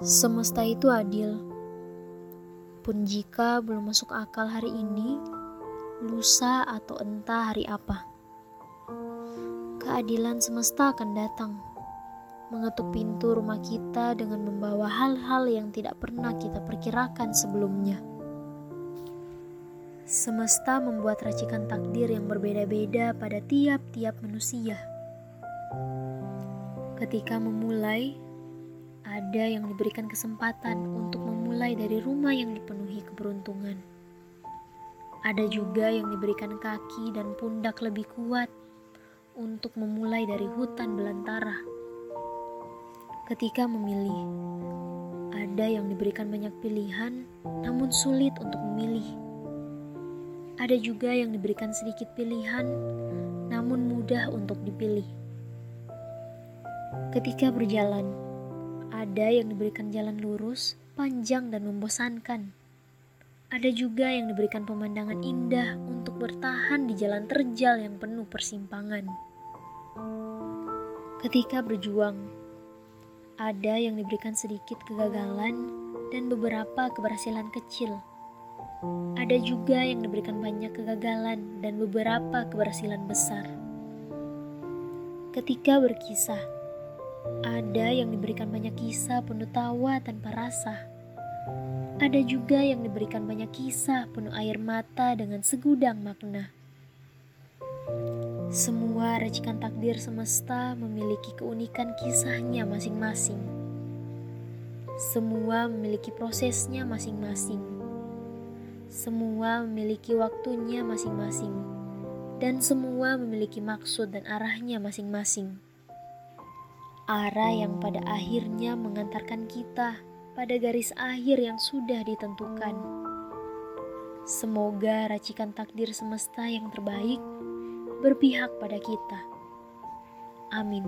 Semesta itu adil. Pun jika belum masuk akal hari ini, lusa atau entah hari apa. Keadilan semesta akan datang, mengetuk pintu rumah kita dengan membawa hal-hal yang tidak pernah kita perkirakan sebelumnya. Semesta membuat racikan takdir yang berbeda-beda pada tiap-tiap manusia. Ketika memulai, ada yang diberikan kesempatan untuk memulai dari rumah yang dipenuhi keberuntungan. Ada juga yang diberikan kaki dan pundak lebih kuat untuk memulai dari hutan belantara. Ketika memilih, ada yang diberikan banyak pilihan namun sulit untuk memilih. Ada juga yang diberikan sedikit pilihan namun mudah untuk dipilih. Ketika berjalan, ada yang diberikan jalan lurus, panjang, dan membosankan. Ada juga yang diberikan pemandangan indah untuk bertahan di jalan terjal yang penuh persimpangan. Ketika berjuang, ada yang diberikan sedikit kegagalan dan beberapa keberhasilan kecil. Ada juga yang diberikan banyak kegagalan dan beberapa keberhasilan besar. Ketika berkisah, ada yang diberikan banyak kisah penuh tawa tanpa rasa. Ada juga yang diberikan banyak kisah penuh air mata dengan segudang makna. Semua racikan takdir semesta memiliki keunikan kisahnya masing-masing. Semua memiliki prosesnya masing-masing. Semua memiliki waktunya masing-masing. Dan semua memiliki maksud dan arahnya masing-masing arah yang pada akhirnya mengantarkan kita pada garis akhir yang sudah ditentukan. Semoga racikan takdir semesta yang terbaik berpihak pada kita. Amin.